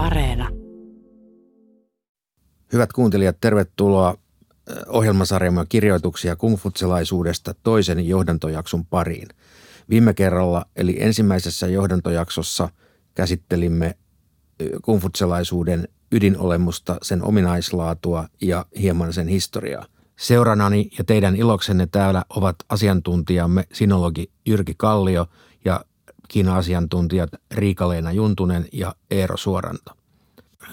Areena. Hyvät kuuntelijat, tervetuloa ohjelmasarjamme kirjoituksia kungfutselaisuudesta toisen johdantojakson pariin. Viime kerralla, eli ensimmäisessä johdantojaksossa, käsittelimme kungfutselaisuuden ydinolemusta, sen ominaislaatua ja hieman sen historiaa. Seuranani ja teidän iloksenne täällä ovat asiantuntijamme sinologi Jyrki Kallio Kiina-asiantuntijat Riika-Leena Juntunen ja Eero Suoranto.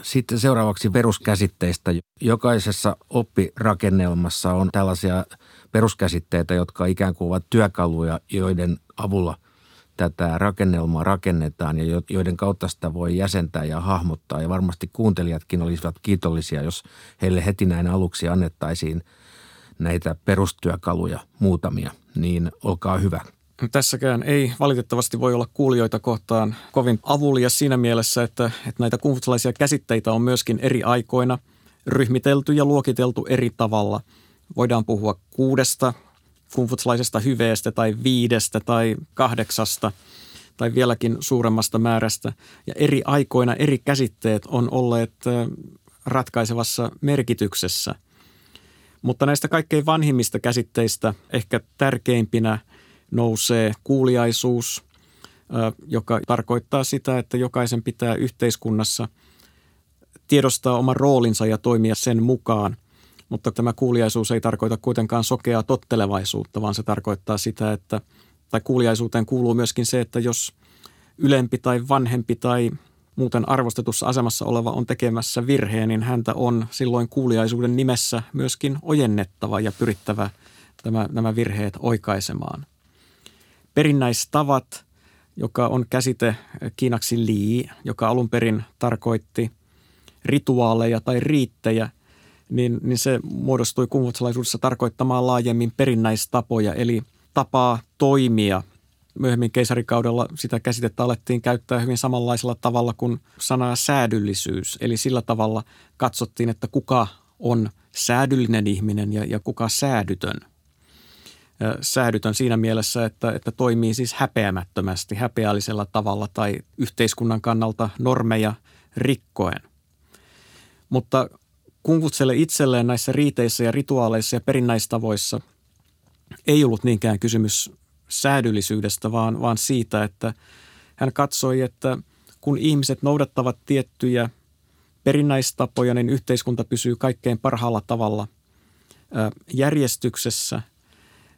Sitten seuraavaksi peruskäsitteistä. Jokaisessa oppirakennelmassa on tällaisia peruskäsitteitä, jotka ikään kuin ovat työkaluja, joiden avulla tätä rakennelmaa rakennetaan ja joiden kautta sitä voi jäsentää ja hahmottaa. Ja varmasti kuuntelijatkin olisivat kiitollisia, jos heille heti näin aluksi annettaisiin näitä perustyökaluja muutamia. Niin olkaa hyvä. Tässäkään ei valitettavasti voi olla kuulijoita kohtaan kovin avulia siinä mielessä, että, että näitä kungfutsalaisia käsitteitä on myöskin eri aikoina ryhmitelty ja luokiteltu eri tavalla. Voidaan puhua kuudesta kungfutsalaisesta hyveestä tai viidestä tai kahdeksasta tai vieläkin suuremmasta määrästä. Ja eri aikoina eri käsitteet on olleet ratkaisevassa merkityksessä. Mutta näistä kaikkein vanhimmista käsitteistä ehkä tärkeimpinä – nousee kuuliaisuus, joka tarkoittaa sitä, että jokaisen pitää yhteiskunnassa tiedostaa oma roolinsa ja toimia sen mukaan. Mutta tämä kuuliaisuus ei tarkoita kuitenkaan sokeaa tottelevaisuutta, vaan se tarkoittaa sitä, että tai kuuliaisuuteen kuuluu myöskin se, että jos ylempi tai vanhempi tai muuten arvostetussa asemassa oleva on tekemässä virheen, niin häntä on silloin kuuliaisuuden nimessä myöskin ojennettava ja pyrittävä tämä, nämä virheet oikaisemaan – perinnäistavat, joka on käsite kiinaksi li, joka alun perin tarkoitti rituaaleja tai riittejä, niin, niin se muodostui kungfutsalaisuudessa tarkoittamaan laajemmin perinnäistapoja, eli tapaa toimia. Myöhemmin keisarikaudella sitä käsitettä alettiin käyttää hyvin samanlaisella tavalla kuin sanaa säädyllisyys, eli sillä tavalla katsottiin, että kuka on säädyllinen ihminen ja, ja kuka säädytön – säädytön siinä mielessä, että, että toimii siis häpeämättömästi, häpeällisellä tavalla tai yhteiskunnan kannalta normeja rikkoen. Mutta kunkutselle itselleen näissä riiteissä ja rituaaleissa ja perinnäistavoissa ei ollut niinkään kysymys säädyllisyydestä, vaan, vaan siitä, että hän katsoi, että kun ihmiset noudattavat tiettyjä perinnäistapoja, niin yhteiskunta pysyy kaikkein parhaalla tavalla järjestyksessä –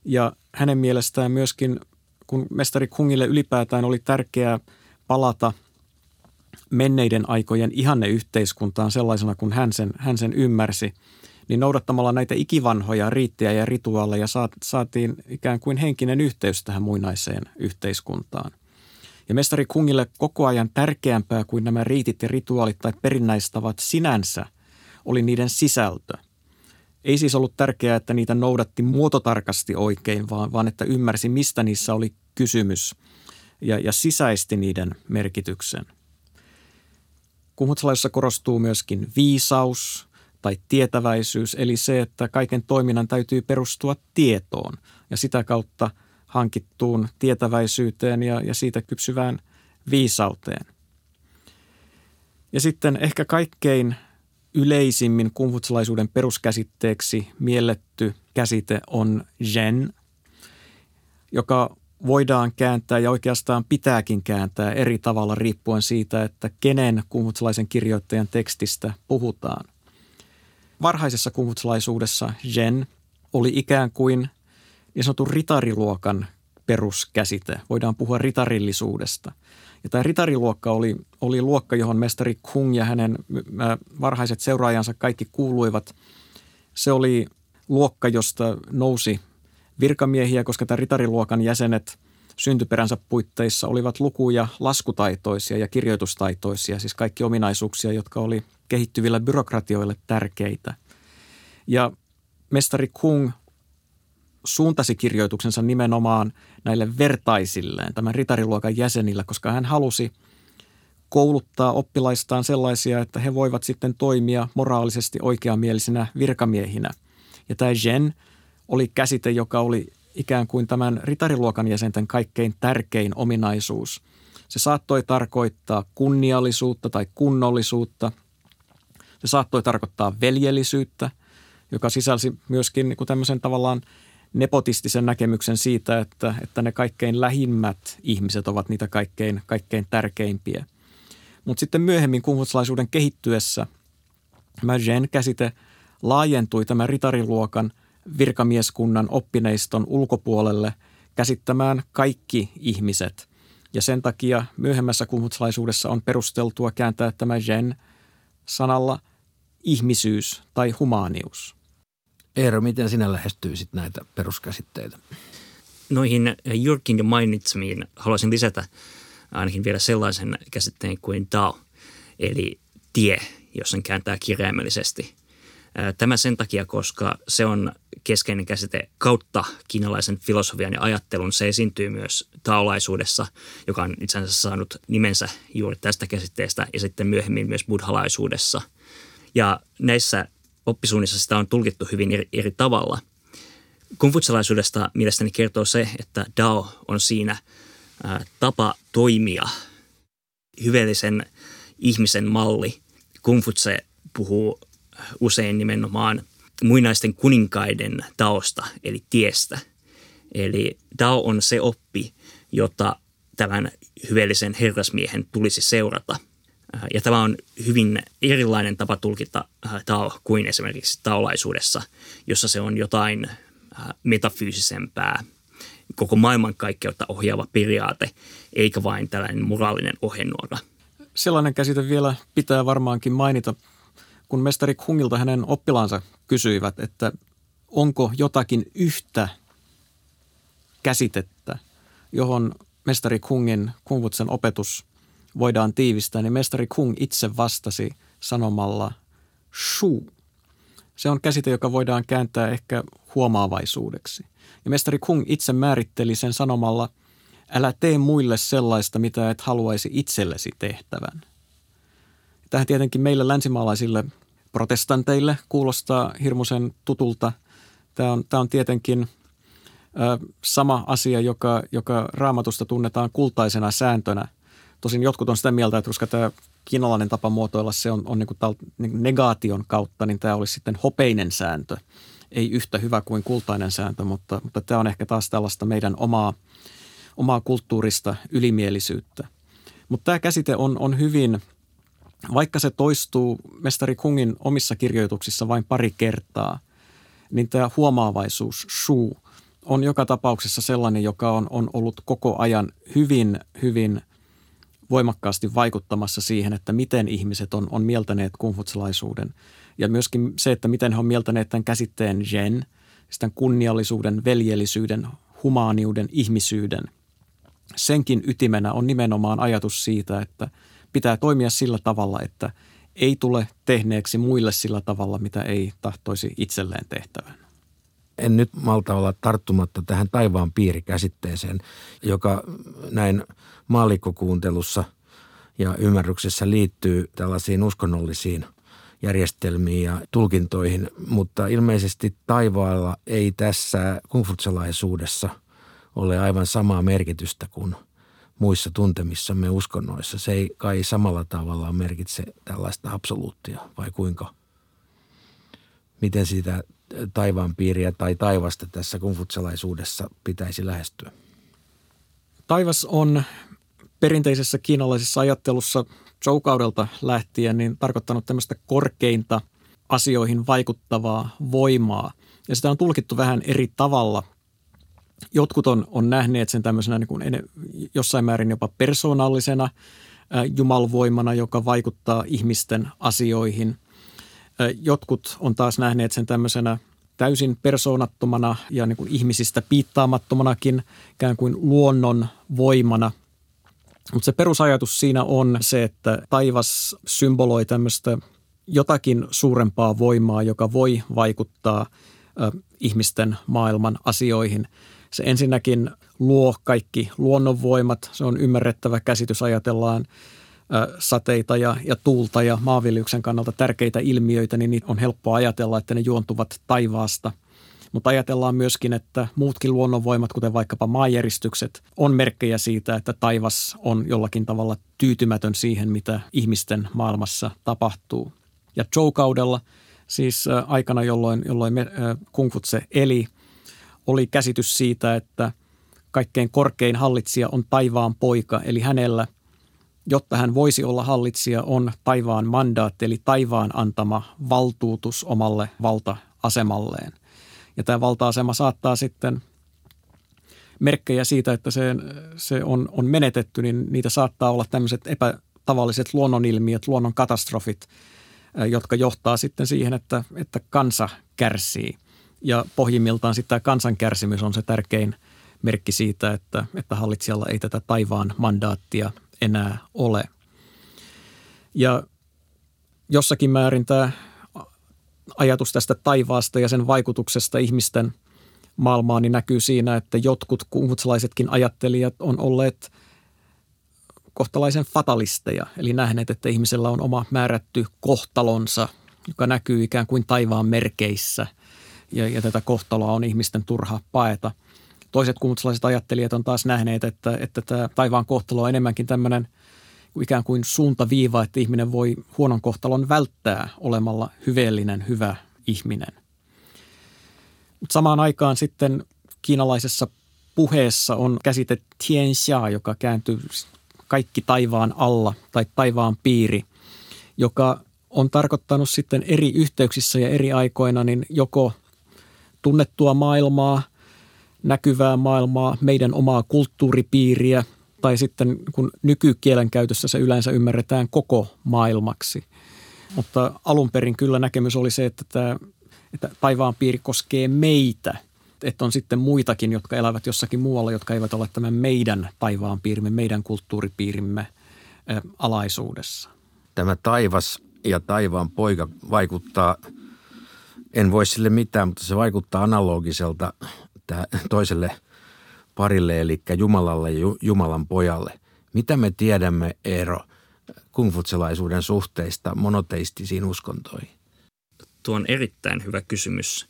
ja hänen mielestään myöskin, kun mestari Kungille ylipäätään oli tärkeää palata menneiden aikojen ihanneyhteiskuntaan sellaisena kuin hän sen, hän sen ymmärsi, niin noudattamalla näitä ikivanhoja riittejä ja rituaaleja saatiin ikään kuin henkinen yhteys tähän muinaiseen yhteiskuntaan. Ja mestari Kungille koko ajan tärkeämpää kuin nämä riitit ja rituaalit tai perinnäistavat sinänsä oli niiden sisältö – ei siis ollut tärkeää, että niitä noudatti muototarkasti oikein, vaan, vaan että ymmärsi, mistä niissä oli kysymys ja, ja sisäisti niiden merkityksen. Kumhutsalaisessa korostuu myöskin viisaus tai tietäväisyys, eli se, että kaiken toiminnan täytyy perustua tietoon ja sitä kautta hankittuun tietäväisyyteen ja, ja siitä kypsyvään viisauteen. Ja sitten ehkä kaikkein yleisimmin kungfutsalaisuuden peruskäsitteeksi mielletty käsite on zen, joka voidaan kääntää ja oikeastaan pitääkin kääntää eri tavalla riippuen siitä, että kenen kungfutsalaisen kirjoittajan tekstistä puhutaan. Varhaisessa kungfutsalaisuudessa zen oli ikään kuin niin sanotun ritariluokan peruskäsite. Voidaan puhua ritarillisuudesta – ja tämä ritariluokka oli, oli luokka, johon mestari Kung ja hänen varhaiset seuraajansa kaikki kuuluivat. Se oli luokka, josta nousi virkamiehiä, koska tämä ritariluokan jäsenet syntyperänsä puitteissa olivat luku- ja laskutaitoisia ja kirjoitustaitoisia, siis kaikki ominaisuuksia, jotka oli kehittyvillä byrokratioille tärkeitä. Ja mestari Kung suuntasi kirjoituksensa nimenomaan näille vertaisilleen, tämän ritariluokan jäsenillä, koska hän halusi kouluttaa oppilaistaan sellaisia, että he voivat sitten toimia moraalisesti oikeamielisinä virkamiehinä. Ja tämä Jen oli käsite, joka oli ikään kuin tämän ritariluokan jäsenten kaikkein tärkein ominaisuus. Se saattoi tarkoittaa kunniallisuutta tai kunnollisuutta. Se saattoi tarkoittaa veljellisyyttä, joka sisälsi myöskin niin kuin tämmöisen tavallaan nepotistisen näkemyksen siitä, että, että ne kaikkein lähimmät ihmiset ovat niitä kaikkein, kaikkein tärkeimpiä. Mutta sitten myöhemmin kumfutsalaisuuden kehittyessä Magen käsite laajentui tämän ritariluokan virkamieskunnan oppineiston ulkopuolelle käsittämään kaikki ihmiset. Ja sen takia myöhemmässä kumfutsalaisuudessa on perusteltua kääntää tämä gen sanalla ihmisyys tai humaanius – Eero, miten sinä lähestyisit näitä peruskäsitteitä? Noihin Jyrkin mainitsemiin haluaisin lisätä ainakin vielä sellaisen käsitteen kuin Dao, eli tie, jos sen kääntää kirjaimellisesti. Tämä sen takia, koska se on keskeinen käsite kautta kiinalaisen filosofian ja ajattelun. Se esiintyy myös taolaisuudessa, joka on itse asiassa saanut nimensä juuri tästä käsitteestä ja sitten myöhemmin myös buddhalaisuudessa. Ja näissä oppisuunnissa sitä on tulkittu hyvin eri, eri tavalla. Konfutsalaisuudesta mielestäni kertoo se, että Dao on siinä ää, tapa toimia, hyvällisen ihmisen malli. Konfutse puhuu usein nimenomaan muinaisten kuninkaiden taosta, eli tiestä. Eli Dao on se oppi, jota tämän hyvällisen herrasmiehen tulisi seurata – ja tämä on hyvin erilainen tapa tulkita äh, Tao kuin esimerkiksi taolaisuudessa, jossa se on jotain äh, metafyysisempää, koko maailmankaikkeutta ohjaava periaate, eikä vain tällainen moraalinen ohjenuora. Sellainen käsite vielä pitää varmaankin mainita, kun mestari Kungilta hänen oppilaansa kysyivät, että onko jotakin yhtä käsitettä, johon mestari Kungin Kungvutsen opetus voidaan tiivistää, niin mestari Kung itse vastasi sanomalla shu. Se on käsite, joka voidaan kääntää ehkä huomaavaisuudeksi. Ja mestari Kung itse määritteli sen sanomalla, älä tee muille sellaista, mitä et haluaisi itsellesi tehtävän. Tähän tietenkin meille länsimaalaisille protestanteille kuulostaa hirmuisen tutulta. Tämä on, tämä on tietenkin ö, sama asia, joka, joka raamatusta tunnetaan kultaisena sääntönä – Tosin jotkut on sitä mieltä, että koska tämä kiinalainen tapa muotoilla se on, on niin kuin tal, niin negaation kautta, niin tämä olisi sitten hopeinen sääntö. Ei yhtä hyvä kuin kultainen sääntö, mutta, mutta tämä on ehkä taas tällaista meidän omaa, omaa kulttuurista ylimielisyyttä. Mutta tämä käsite on, on hyvin, vaikka se toistuu mestari Kungin omissa kirjoituksissa vain pari kertaa, niin tämä huomaavaisuus, shu, on joka tapauksessa sellainen, joka on, on ollut koko ajan hyvin, hyvin voimakkaasti vaikuttamassa siihen, että miten ihmiset on, on mieltäneet kungfutsalaisuuden. Ja myöskin se, että miten he on mieltäneet tämän käsitteen gen, sitä kunniallisuuden, veljellisyyden, humaaniuden, ihmisyyden. Senkin ytimenä on nimenomaan ajatus siitä, että pitää toimia sillä tavalla, että ei tule tehneeksi muille sillä tavalla, mitä ei tahtoisi itselleen tehtävän en nyt malta olla tarttumatta tähän taivaan piirikäsitteeseen, joka näin maalikkokuuntelussa ja ymmärryksessä liittyy tällaisiin uskonnollisiin järjestelmiin ja tulkintoihin, mutta ilmeisesti taivaalla ei tässä kungfutsalaisuudessa ole aivan samaa merkitystä kuin muissa tuntemissamme uskonnoissa. Se ei kai samalla tavalla merkitse tällaista absoluuttia, vai kuinka? Miten sitä taivaanpiiriä tai taivasta tässä kungfutsalaisuudessa pitäisi lähestyä? Taivas on perinteisessä kiinalaisessa ajattelussa Zhou-kaudelta lähtien niin tarkoittanut tämmöistä korkeinta asioihin vaikuttavaa voimaa. Ja sitä on tulkittu vähän eri tavalla. Jotkut on, on nähneet sen tämmöisenä niin kuin jossain määrin jopa persoonallisena jumalvoimana, joka vaikuttaa ihmisten asioihin – Jotkut on taas nähneet sen tämmöisenä täysin persoonattomana ja niin kuin ihmisistä piittaamattomanakin ikään kuin luonnon voimana. Mutta se perusajatus siinä on se, että taivas symboloi tämmöistä jotakin suurempaa voimaa, joka voi vaikuttaa ö, ihmisten maailman asioihin. Se ensinnäkin luo kaikki luonnonvoimat. Se on ymmärrettävä käsitys, ajatellaan – sateita ja, ja tuulta ja maanviljelyksen kannalta tärkeitä ilmiöitä, niin on helppo ajatella, että ne juontuvat taivaasta. Mutta ajatellaan myöskin, että muutkin luonnonvoimat, kuten vaikkapa maanjäristykset, on merkkejä siitä, että taivas on jollakin tavalla tyytymätön siihen, mitä ihmisten maailmassa tapahtuu. Ja Zhou-kaudella, siis aikana, jolloin, jolloin Kungfutse eli, oli käsitys siitä, että kaikkein korkein hallitsija on taivaan poika, eli hänellä – jotta hän voisi olla hallitsija, on taivaan mandaatti, eli taivaan antama valtuutus omalle valta-asemalleen. Ja tämä valta-asema saattaa sitten merkkejä siitä, että se, se on, on menetetty, niin niitä saattaa olla tämmöiset epätavalliset luonnonilmiöt, luonnon katastrofit, jotka johtaa sitten siihen, että, että kansa kärsii. Ja pohjimmiltaan sitten tämä kansan kärsimys on se tärkein merkki siitä, että, että hallitsijalla ei tätä taivaan mandaattia enää ole. Ja jossakin määrin tämä ajatus tästä taivaasta ja sen vaikutuksesta ihmisten maailmaan niin näkyy siinä, että jotkut kungfutsalaisetkin ajattelijat on olleet kohtalaisen fatalisteja, eli nähneet, että ihmisellä on oma määrätty kohtalonsa, joka näkyy ikään kuin taivaan merkeissä, ja, ja tätä kohtaloa on ihmisten turha paeta – Toiset kummutsalaiset ajattelijat on taas nähneet, että, että tämä taivaan kohtalo on enemmänkin tämmöinen ikään kuin suuntaviiva, että ihminen voi huonon kohtalon välttää olemalla hyveellinen, hyvä ihminen. Mutta samaan aikaan sitten kiinalaisessa puheessa on käsite tianxia, joka kääntyy kaikki taivaan alla tai taivaan piiri, joka on tarkoittanut sitten eri yhteyksissä ja eri aikoina niin joko tunnettua maailmaa – näkyvää maailmaa, meidän omaa kulttuuripiiriä tai sitten kun nykykielen käytössä se yleensä ymmärretään koko maailmaksi. Mutta alun perin kyllä näkemys oli se, että, tämä, että taivaan piiri koskee meitä, että on sitten muitakin, jotka elävät jossakin muualla, jotka eivät ole tämän meidän taivaan piirimme, meidän kulttuuripiirimme alaisuudessa. Tämä taivas ja taivaan poika vaikuttaa, en voi sille mitään, mutta se vaikuttaa analogiselta toiselle parille, eli Jumalalle ja Jumalan pojalle. Mitä me tiedämme, Eero, kungfutselaisuuden suhteista monoteistisiin uskontoihin? Tuo on erittäin hyvä kysymys.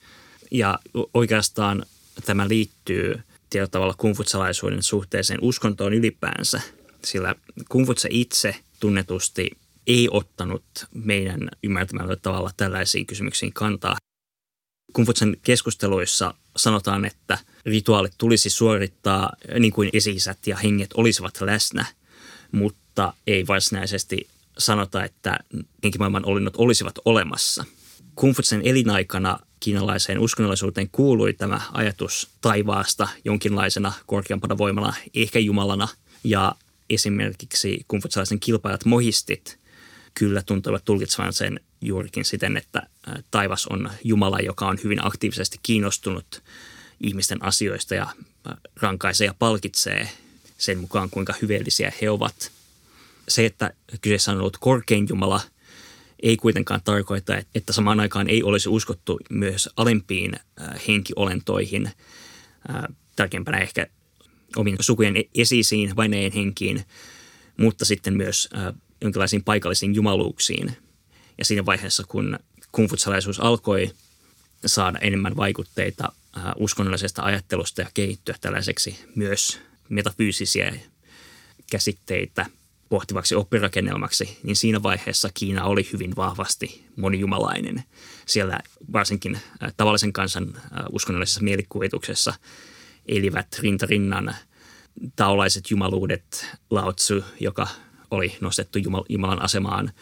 Ja oikeastaan tämä liittyy tietyllä tavalla kungfutselaisuuden suhteeseen uskontoon ylipäänsä, sillä kungfutse itse tunnetusti ei ottanut meidän ymmärtämällä tavalla tällaisiin kysymyksiin kantaa. Kungfutsen keskusteluissa sanotaan, että rituaalit tulisi suorittaa niin kuin esi ja henget olisivat läsnä, mutta ei varsinaisesti sanota, että henkimaailman olinnot olisivat olemassa. Kungfutsen elinaikana kiinalaiseen uskonnollisuuteen kuului tämä ajatus taivaasta jonkinlaisena korkeampana voimana, ehkä jumalana. Ja esimerkiksi kungfutsalaisen kilpailijat mohistit kyllä tuntuivat tulkitsevan sen juurikin siten, että taivas on Jumala, joka on hyvin aktiivisesti kiinnostunut ihmisten asioista ja rankaisee ja palkitsee sen mukaan, kuinka hyveellisiä he ovat. Se, että kyseessä on ollut korkein Jumala, ei kuitenkaan tarkoita, että samaan aikaan ei olisi uskottu myös alempiin henkiolentoihin, tärkeimpänä ehkä omin sukujen e-, esisiin, vaineen henkiin, mutta sitten myös jonkinlaisiin paikallisiin jumaluuksiin – ja siinä vaiheessa, kun kungfutsalaisuus alkoi saada enemmän vaikutteita äh, uskonnollisesta ajattelusta ja kehittyä tällaiseksi myös metafyysisiä käsitteitä pohtivaksi oppirakennelmaksi, niin siinä vaiheessa Kiina oli hyvin vahvasti monijumalainen. Siellä varsinkin äh, tavallisen kansan äh, uskonnollisessa mielikuvituksessa elivät rintarinnan taolaiset jumaluudet, Lao Tzu, joka oli nostettu Jumalan asemaan –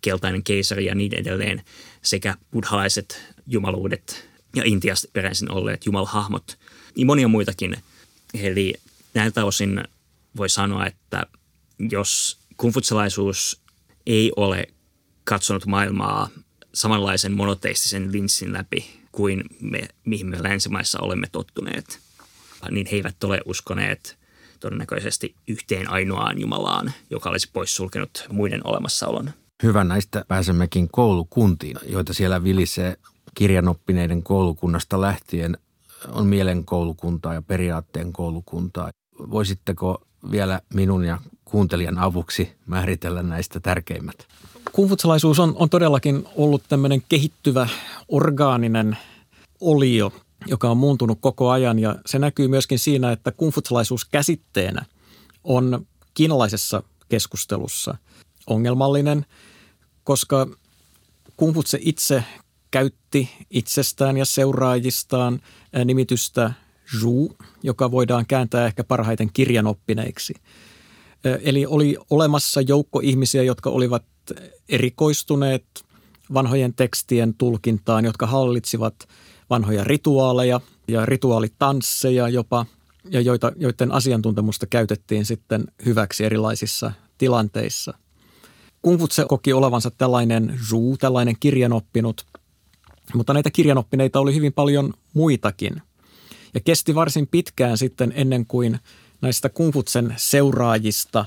keltainen keisari ja niin edelleen, sekä buddhalaiset jumaluudet ja Intiasta peräisin olleet jumalhahmot, niin monia muitakin. Eli näiltä osin voi sanoa, että jos kungfutsalaisuus ei ole katsonut maailmaa samanlaisen monoteistisen linssin läpi kuin me, mihin me länsimaissa olemme tottuneet, niin he eivät ole uskoneet todennäköisesti yhteen ainoaan Jumalaan, joka olisi poissulkenut muiden olemassaolon. Hyvä, näistä pääsemmekin koulukuntiin, joita siellä vilisee kirjanoppineiden koulukunnasta lähtien. On mielen koulukuntaa ja periaatteen koulukuntaa. Voisitteko vielä minun ja kuuntelijan avuksi määritellä näistä tärkeimmät? Kungfutsalaisuus on, on todellakin ollut tämmöinen kehittyvä orgaaninen olio joka on muuntunut koko ajan ja se näkyy myöskin siinä, että kungfutsalaisuus käsitteenä on kiinalaisessa keskustelussa ongelmallinen, koska kungfutse itse käytti itsestään ja seuraajistaan nimitystä Zhu, joka voidaan kääntää ehkä parhaiten kirjanoppineiksi. Eli oli olemassa joukko ihmisiä, jotka olivat erikoistuneet vanhojen tekstien tulkintaan, jotka hallitsivat vanhoja rituaaleja ja rituaalitansseja jopa, ja joita, joiden asiantuntemusta käytettiin sitten hyväksi erilaisissa tilanteissa. Kungfutse koki olevansa tällainen zhu, tällainen kirjanoppinut, mutta näitä kirjanoppineita oli hyvin paljon muitakin. Ja kesti varsin pitkään sitten ennen kuin näistä kungfutsen seuraajista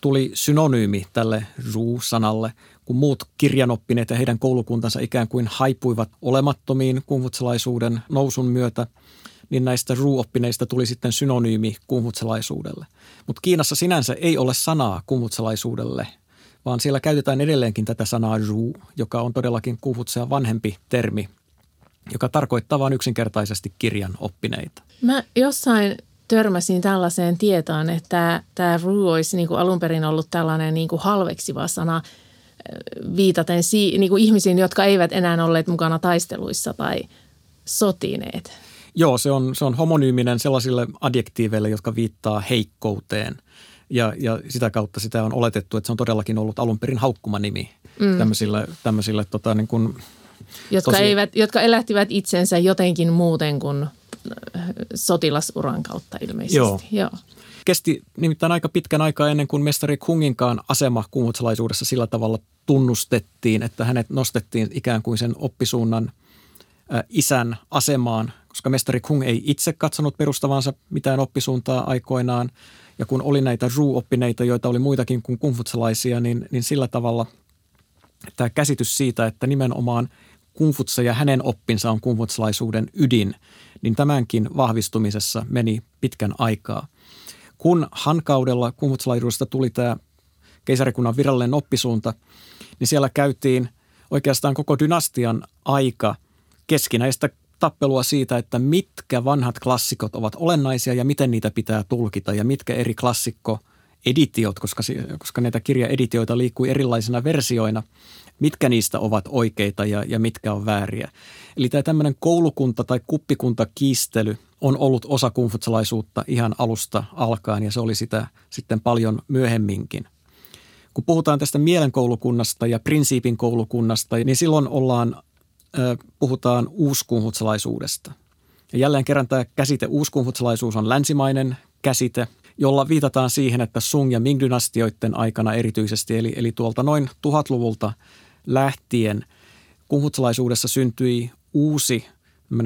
tuli synonyymi tälle zhu-sanalle, kun muut kirjanoppineet ja heidän koulukuntansa ikään kuin haipuivat olemattomiin kungfutsalaisuuden nousun myötä, niin näistä zhu-oppineista tuli sitten synonyymi kungfutsalaisuudelle. Mutta Kiinassa sinänsä ei ole sanaa kungfutsalaisuudelle, vaan siellä käytetään edelleenkin tätä sanaa zhu, joka on todellakin kungfutsia vanhempi termi, joka tarkoittaa vain yksinkertaisesti kirjan oppineita. Mä jossain törmäsin tällaiseen tietoon, että tämä Ru olisi niin kuin alun perin ollut tällainen niin kuin halveksiva sana – viitaten si- niin kuin ihmisiin, jotka eivät enää olleet mukana taisteluissa tai sotineet. Joo, se on, se on homonyyminen sellaisille adjektiiveille, jotka viittaa heikkouteen. Ja, ja sitä kautta sitä on oletettu, että se on todellakin ollut alun perin haukkumanimi mm. tämmöisille, tämmöisille tota, niin kuin, jotka, tosi... eivät, jotka elähtivät itsensä jotenkin muuten kuin äh, sotilasuran kautta ilmeisesti. Joo. Joo. Kesti nimittäin aika pitkän aikaa ennen kuin mestari Kunginkaan asema kuumutsalaisuudessa sillä tavalla tunnustettiin, että hänet nostettiin ikään kuin sen oppisuunnan isän asemaan, koska mestari Kung ei itse katsonut perustavansa mitään oppisuuntaa aikoinaan. Ja kun oli näitä Ru-oppineita, joita oli muitakin kuin kungfutsalaisia, niin, niin sillä tavalla tämä käsitys siitä, että nimenomaan kungfutsa ja hänen oppinsa on kungfutsalaisuuden ydin, niin tämänkin vahvistumisessa meni pitkän aikaa. Kun hankaudella kungfutsalaisuudesta tuli tämä keisarikunnan virallinen oppisuunta – niin siellä käytiin oikeastaan koko dynastian aika keskinäistä tappelua siitä, että mitkä vanhat klassikot ovat olennaisia ja miten niitä pitää tulkita ja mitkä eri klassikko editiot, koska, koska näitä kirjaeditioita liikkui erilaisina versioina, mitkä niistä ovat oikeita ja, ja mitkä on vääriä. Eli tämä tämmöinen koulukunta- tai kuppikuntakiistely on ollut osa kumfutsalaisuutta ihan alusta alkaen ja se oli sitä sitten paljon myöhemminkin kun puhutaan tästä mielenkoulukunnasta ja prinsiipin koulukunnasta, niin silloin ollaan, puhutaan uuskunhutsalaisuudesta. Ja jälleen kerran tämä käsite uuskunhutsalaisuus on länsimainen käsite, jolla viitataan siihen, että Sung- ja Ming-dynastioiden aikana erityisesti, eli, eli tuolta noin tuhatluvulta lähtien kunhutsalaisuudessa syntyi uusi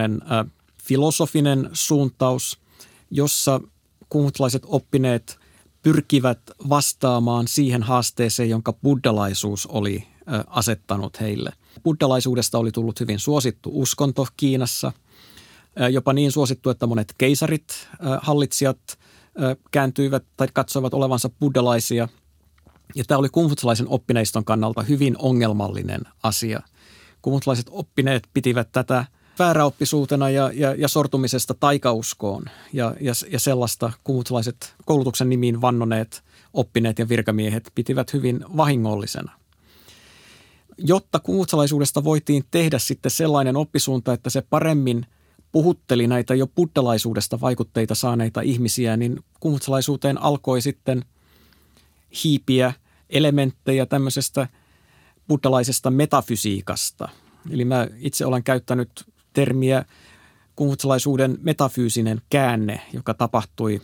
äh, filosofinen suuntaus, jossa kunhutsalaiset oppineet – pyrkivät vastaamaan siihen haasteeseen, jonka buddalaisuus oli asettanut heille. Buddalaisuudesta oli tullut hyvin suosittu uskonto Kiinassa, jopa niin suosittu, että monet keisarit, hallitsijat kääntyivät tai katsoivat olevansa buddalaisia. Ja tämä oli kumfutsalaisen oppineiston kannalta hyvin ongelmallinen asia. Kumfutsalaiset oppineet pitivät tätä – vääräoppisuutena ja, ja, ja sortumisesta taikauskoon ja, ja, ja sellaista kumutsalaiset koulutuksen nimiin vannoneet oppineet ja virkamiehet pitivät hyvin vahingollisena. Jotta kumutsalaisuudesta voitiin tehdä sitten sellainen oppisuunta, että se paremmin puhutteli näitä jo buddalaisuudesta vaikutteita saaneita ihmisiä, niin kumutsalaisuuteen alkoi sitten hiipiä elementtejä tämmöisestä buddalaisesta metafysiikasta. Eli mä itse olen käyttänyt termiä kungfutsalaisuuden metafyysinen käänne, joka tapahtui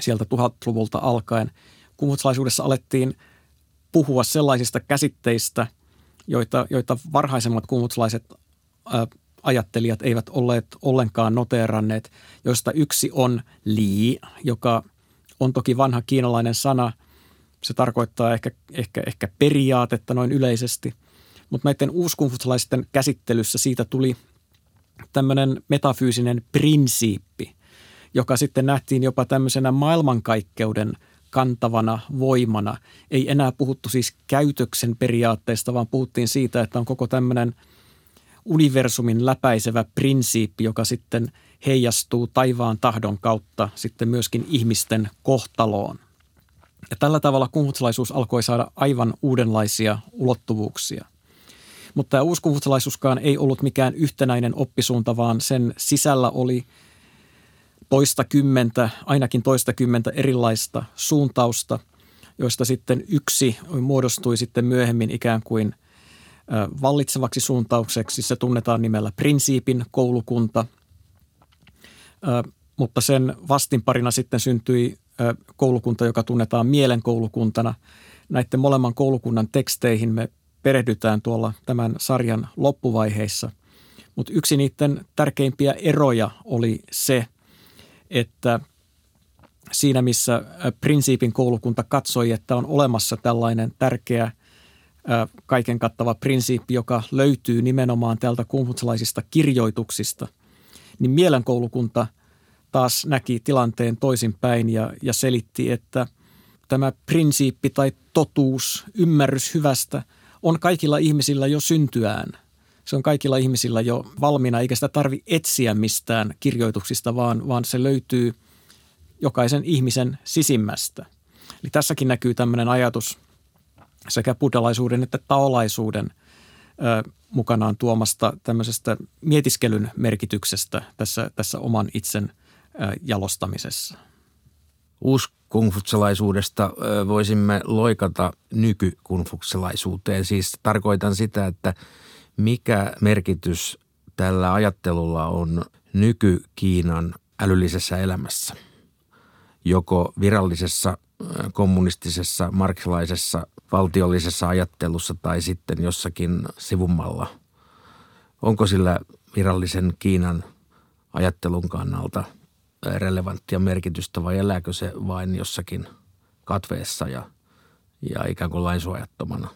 sieltä tuhatluvulta alkaen. Kungfutsalaisuudessa alettiin puhua sellaisista käsitteistä, joita, joita varhaisemmat kungfutsalaiset ajattelijat eivät olleet ollenkaan noteeranneet, joista yksi on li, joka on toki vanha kiinalainen sana. Se tarkoittaa ehkä, ehkä, ehkä periaatetta noin yleisesti. Mutta näiden uuskunfutsalaisten käsittelyssä siitä tuli tämmöinen metafyysinen prinsiippi, joka sitten nähtiin jopa tämmöisenä maailmankaikkeuden kantavana voimana. Ei enää puhuttu siis käytöksen periaatteesta, vaan puhuttiin siitä, että on koko tämmöinen universumin läpäisevä prinsiippi, joka sitten heijastuu taivaan tahdon kautta sitten myöskin ihmisten kohtaloon. Ja tällä tavalla kumfutsalaisuus alkoi saada aivan uudenlaisia ulottuvuuksia. Mutta tämä uuskumfutsalaisuuskaan ei ollut mikään yhtenäinen oppisuunta, vaan sen sisällä oli toista kymmentä, ainakin toista kymmentä erilaista suuntausta, joista sitten yksi muodostui sitten myöhemmin ikään kuin vallitsevaksi suuntaukseksi. Se tunnetaan nimellä prinsiipin koulukunta, mutta sen vastinparina sitten syntyi koulukunta, joka tunnetaan mielenkoulukuntana. Näiden molemman koulukunnan teksteihin me perehdytään tuolla tämän sarjan loppuvaiheissa. Mutta yksi niiden tärkeimpiä eroja oli se, että siinä missä prinsiipin koulukunta katsoi, että on olemassa tällainen tärkeä kaiken kattava prinsiippi, joka löytyy nimenomaan täältä kumfutsalaisista kirjoituksista, niin mielenkoulukunta taas näki tilanteen toisinpäin ja, ja selitti, että tämä prinsiippi tai totuus, ymmärrys hyvästä on kaikilla ihmisillä jo syntyään. Se on kaikilla ihmisillä jo valmiina, eikä sitä tarvi etsiä mistään kirjoituksista, vaan, vaan se löytyy jokaisen ihmisen sisimmästä. Eli tässäkin näkyy tämmöinen ajatus sekä buddhalaisuuden että taolaisuuden ö, mukanaan tuomasta tämmöisestä mietiskelyn merkityksestä tässä, tässä oman itsen jalostamisessa. Uuskungfutsalaisuudesta voisimme loikata nykykungfutsalaisuuteen. Siis tarkoitan sitä, että mikä merkitys tällä ajattelulla on nyky-Kiinan älyllisessä elämässä, joko virallisessa kommunistisessa, marksilaisessa, valtiollisessa ajattelussa tai sitten jossakin sivummalla. Onko sillä virallisen Kiinan ajattelun kannalta – relevanttia merkitystä vai elääkö se vain jossakin katveessa ja, ja ikään kuin lainsuojattomana?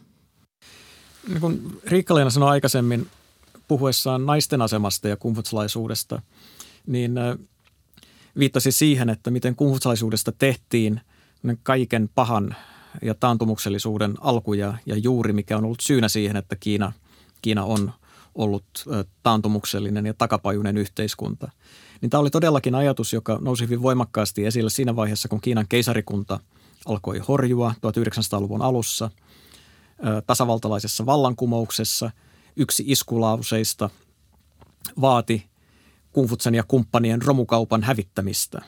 Niin kuin Riikka-Leena sanoi aikaisemmin puhuessaan naisten asemasta ja kumfutslaisuudesta, niin viittasi siihen, että miten kumfutslaisuudesta tehtiin kaiken pahan ja taantumuksellisuuden alku ja, ja juuri, mikä on ollut syynä siihen, että Kiina, Kiina on ollut taantumuksellinen ja takapajuinen yhteiskunta – niin tämä oli todellakin ajatus, joka nousi hyvin voimakkaasti esille siinä vaiheessa, kun Kiinan keisarikunta alkoi horjua 1900-luvun alussa. Tasavaltalaisessa vallankumouksessa yksi iskulauseista vaati Kungfutsen ja kumppanien romukaupan hävittämistä.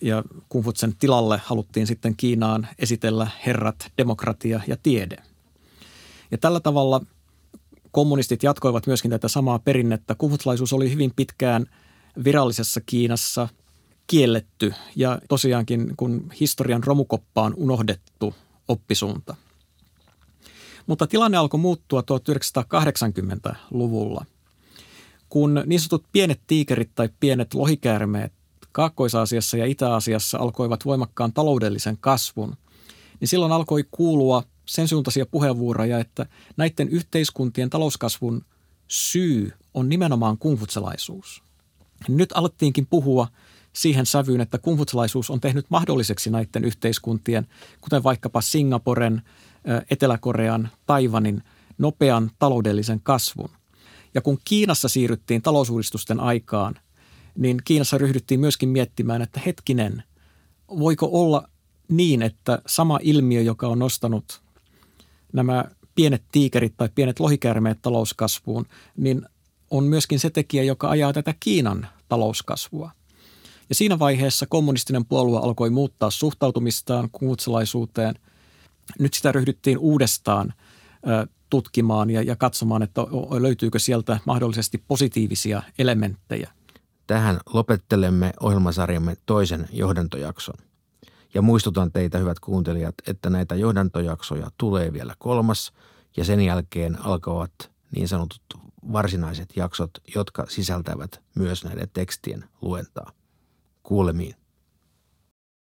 Ja Kungfutsen tilalle haluttiin sitten Kiinaan esitellä herrat, demokratia ja tiede. Ja tällä tavalla kommunistit jatkoivat myöskin tätä samaa perinnettä. Kungfutlaisuus oli hyvin pitkään – virallisessa Kiinassa kielletty ja tosiaankin kun historian romukoppaan unohdettu oppisuunta. Mutta tilanne alkoi muuttua 1980-luvulla, kun niin sanotut pienet tiikerit tai pienet lohikäärmeet Kaakkois-Aasiassa ja Itä-Aasiassa alkoivat voimakkaan taloudellisen kasvun, niin silloin alkoi kuulua sen suuntaisia puheenvuoroja, että näiden yhteiskuntien talouskasvun syy on nimenomaan kungfutselaisuus. Nyt alettiinkin puhua siihen sävyyn, että kumfutsalaisuus on tehnyt mahdolliseksi näiden yhteiskuntien, kuten vaikkapa Singaporen, Etelä-Korean, Taivanin, nopean taloudellisen kasvun. Ja kun Kiinassa siirryttiin talousuudistusten aikaan, niin Kiinassa ryhdyttiin myöskin miettimään, että hetkinen, voiko olla niin, että sama ilmiö, joka on nostanut nämä pienet tiikerit tai pienet lohikäärmeet talouskasvuun, niin on myöskin se tekijä, joka ajaa tätä Kiinan talouskasvua. Ja siinä vaiheessa kommunistinen puolue alkoi muuttaa suhtautumistaan kuutsalaisuuteen. Nyt sitä ryhdyttiin uudestaan tutkimaan ja, ja katsomaan, että löytyykö sieltä mahdollisesti positiivisia elementtejä. Tähän lopettelemme ohjelmasarjamme toisen johdantojakson. Ja muistutan teitä, hyvät kuuntelijat, että näitä johdantojaksoja tulee vielä kolmas ja sen jälkeen alkavat niin sanotut varsinaiset jaksot, jotka sisältävät myös näiden tekstien luentaa. Kuulemiin.